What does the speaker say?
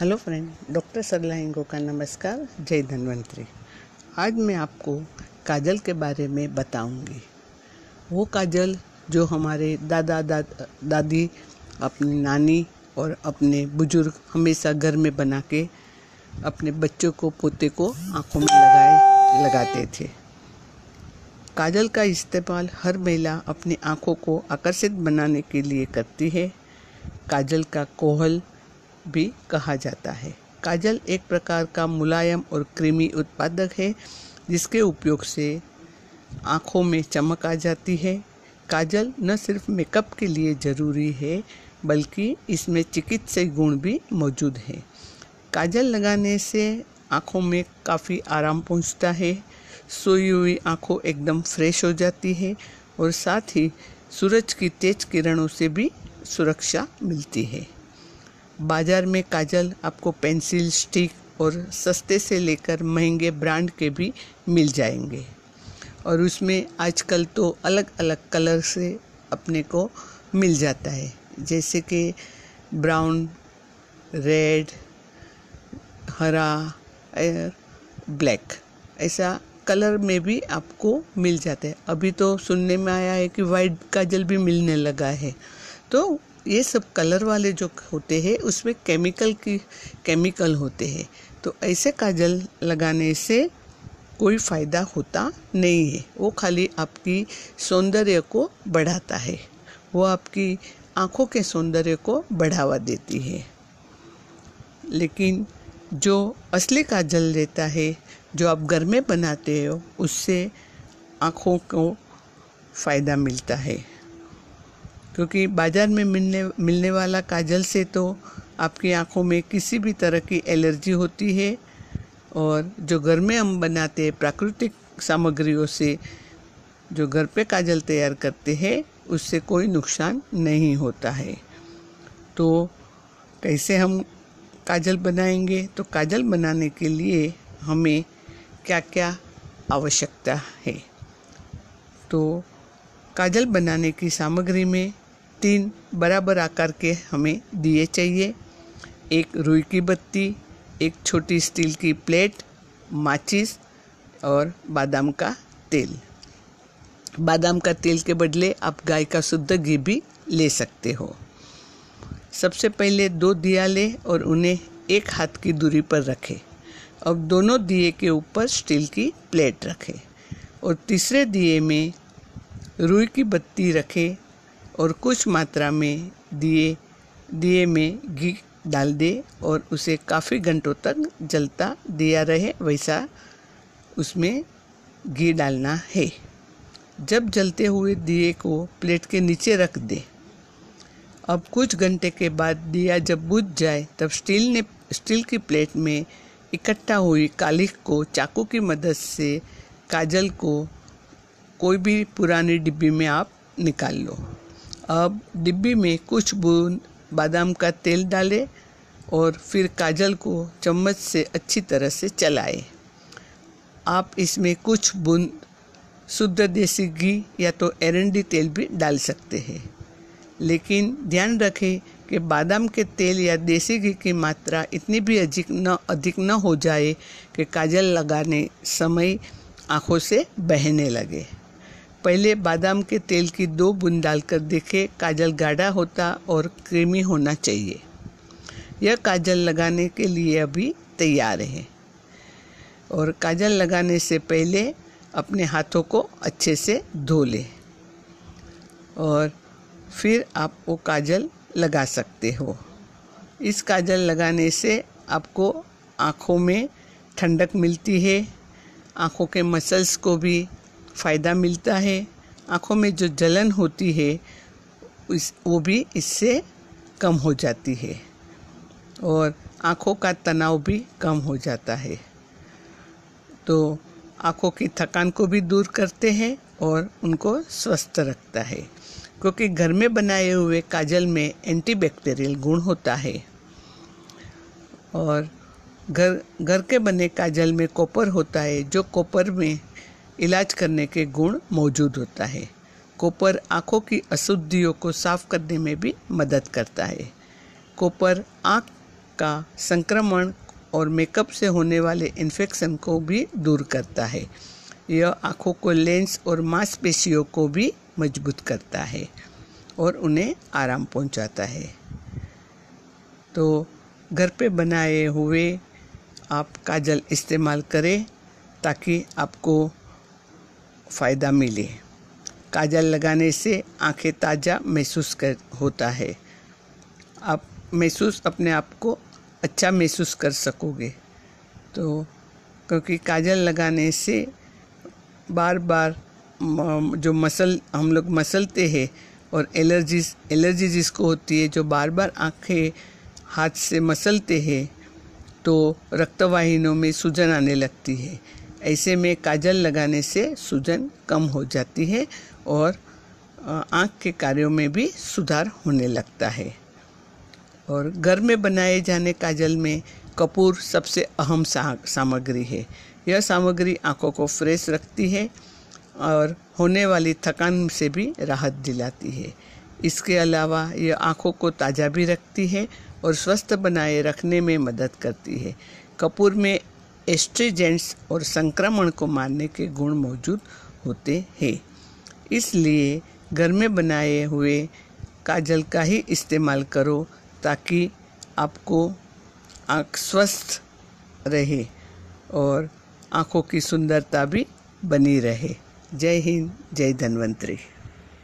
Hello friend doctor Sarla इंगो का नमस्कार जय धन्वंतरी। आज मैं आपको काजल के बारे में बताऊँगी। वो काजल जो हमारे दादा दा, दादी अपनी नानी और अपने बुज़ुर्ग हमेशा घर में बना के अपने बच्चों को पोते को आँखों में लगाए लगाते थे। काजल का इस्तेमाल हर महिला अपनी आँखों को आकर्षित बनाने के लिए करती है। काजल का कोहल भी कहा जाता है। काजल एक प्रकार का मुलायम और क्रीमी उत्पादक है, जिसके उपयोग से आँखों में चमक आ जाती है। काजल न सिर्फ़ मेकअप के लिए ज़रूरी है, बल्कि इसमें चिकित्सीय गुण भी मौजूद है। काजल लगाने से आँखों में काफ़ी आराम पहुँचता है, सोई हुई आँखों एकदम फ्रेश हो जाती है और साथ ही सूरज की तेज किरणों से भी सुरक्षा मिलती है। बाज़ार में काजल आपको पेंसिल, स्टिक और सस्ते से लेकर महँगे ब्रांड के भी मिल जाएँगे। और उसमें आजकल तो अलग अलग कलर से अपने को मिल जाता है। जैसे कि ब्राउन, रेड, हरा ब्लैक, ऐसा कलर में भी आपको मिल जाता है। अभी तो सुनने में आया है कि वाइट काजल भी मिलने लगा है। तो ये सब कलर वाले जो होते हैं, उसमें केमिकल की केमिकल होते हैं। तो ऐसे काजल लगाने से कोई फ़ायदा होता नहीं है। वो खाली आपकी सौंदर्य को बढ़ाता है। वो आपकी आँखों के सौंदर्य को बढ़ावा देती है। लेकिन जो असली काजल रहता है, जो आप घर में बनाते हो, उससे आँखों को फ़ायदा मिलता है। क्योंकि बाज़ार में मिलने मिलने वाला काजल से तो आपकी आँखों में किसी भी तरह की एलर्जी होती है और जो घर में हम बनाते हैं प्राकृतिक सामग्रियों से जो घर पे काजल तैयार करते हैं, उससे कोई नुकसान नहीं होता है। तो कैसे हम काजल बनाएँगे? तो काजल बनाने के लिए हमें क्या क्या आवश्यकता है? तो काजल बनाने की सामग्री में तीन बराबर आकार के हमें दिए चाहिए। एक रुई की बत्ती, एक छोटी स्टील की प्लेट, माचिस और बादाम का तेल। बादाम का तेल के बदले आप गाय का शुद्ध घी भी ले सकते हो। सबसे पहले दो दिया लें और उन्हें एक हाथ की दूरी पर रखें अब दोनों दिए के ऊपर स्टील की प्लेट रखें और तीसरे दिए में रुई की बत्ती रखें और कुछ मात्रा में दिए दिए में घी डाल दे और उसे काफ़ी घंटों तक जलता दिया रहे, वैसा उसमें घी डालना है। जब जलते हुए दिए को प्लेट के नीचे रख दे। अब कुछ घंटे के बाद दिया जब बुझ जाए, तब स्टील ने, स्टील की प्लेट में इकट्ठा हुई कालिख को चाकू की मदद से काजल को कोई भी पुरानी डिब्बी में आप निकाल लो। अब डिब्बी में कुछ बूंद, बादाम का तेल डालें और फिर काजल को चम्मच से अच्छी तरह से चलाएँ। आप इसमें कुछ बूंद, शुद्ध देसी घी या तो एरंडी तेल भी डाल सकते हैं लेकिन ध्यान रखें कि बादाम के तेल या देसी घी की मात्रा इतनी भी अधिक न अधिक न हो जाए कि काजल लगाने समय आँखों से बहने लगे पहले बादाम के तेल की दो बूंद डालकर देखें, काजल गाढ़ा होता और क्रीमी होना चाहिए। यह काजल लगाने के लिए अभी तैयार है। और काजल लगाने से पहले अपने हाथों को अच्छे से धो लें। और फिर आप वो काजल लगा सकते हो। इस काजल लगाने से आपको आँखों में ठंडक मिलती है। आँखों के मसल्स को भी फ़ायदा मिलता है। आँखों में जो जलन होती है, इस, वो भी इससे कम हो जाती है। और आँखों का तनाव भी कम हो जाता है। तो आँखों की थकान को भी दूर करते हैं और उनको स्वस्थ रखता है। क्योंकि घर में बनाए हुए काजल में एंटीबैक्टीरियल गुण होता है। और घर घर के बने काजल में कॉपर होता है, जो कॉपर में इलाज करने के गुण मौजूद होता है। कॉपर आँखों की अशुद्धियों को साफ़ करने में भी मदद करता है। कॉपर आँख का संक्रमण और मेकअप से होने वाले इन्फेक्शन को भी दूर करता है। यह आँखों को लेंस और मांसपेशियों को भी मज़बूत करता है और उन्हें आराम पहुंचाता है। तो घर पे बनाए हुए आप काजल इस्तेमाल करें ताकि आपको फ़ायदा मिले। काजल लगाने से आँखें ताज़ा महसूस कर, होता है। आप महसूस, अपने आप को अच्छा महसूस कर सकोगे। तो क्योंकि काजल लगाने से बार बार जो मसल, हम लोग मसलते हैं और एलर्जीज एलर्जी जिसको होती है, जो बार बार आँखें, हाथ से मसलते हैं तो रक्तवाहिनों में सूजन आने लगती है। ऐसे में काजल लगाने से सूजन कम हो जाती है और आँख के कार्यों में भी सुधार होने लगता है। और घर में बनाए जाने काजल में कपूर सबसे अहम सामग्री है। यह सामग्री आँखों को फ्रेश रखती है और होने वाली थकान से भी राहत दिलाती है। इसके अलावा यह आँखों को ताज़ा भी रखती है और स्वस्थ बनाए रखने में मदद करती है। कपूर में एस्ट्रीजेंट्स और संक्रमण को मारने के गुण मौजूद होते हैं। इसलिए घर में बनाए हुए काजल का ही इस्तेमाल करो ताकि आपको आँख स्वस्थ रहे और आँखों की सुंदरता भी बनी रहे। जय हिंद, जय धन्वंतरी।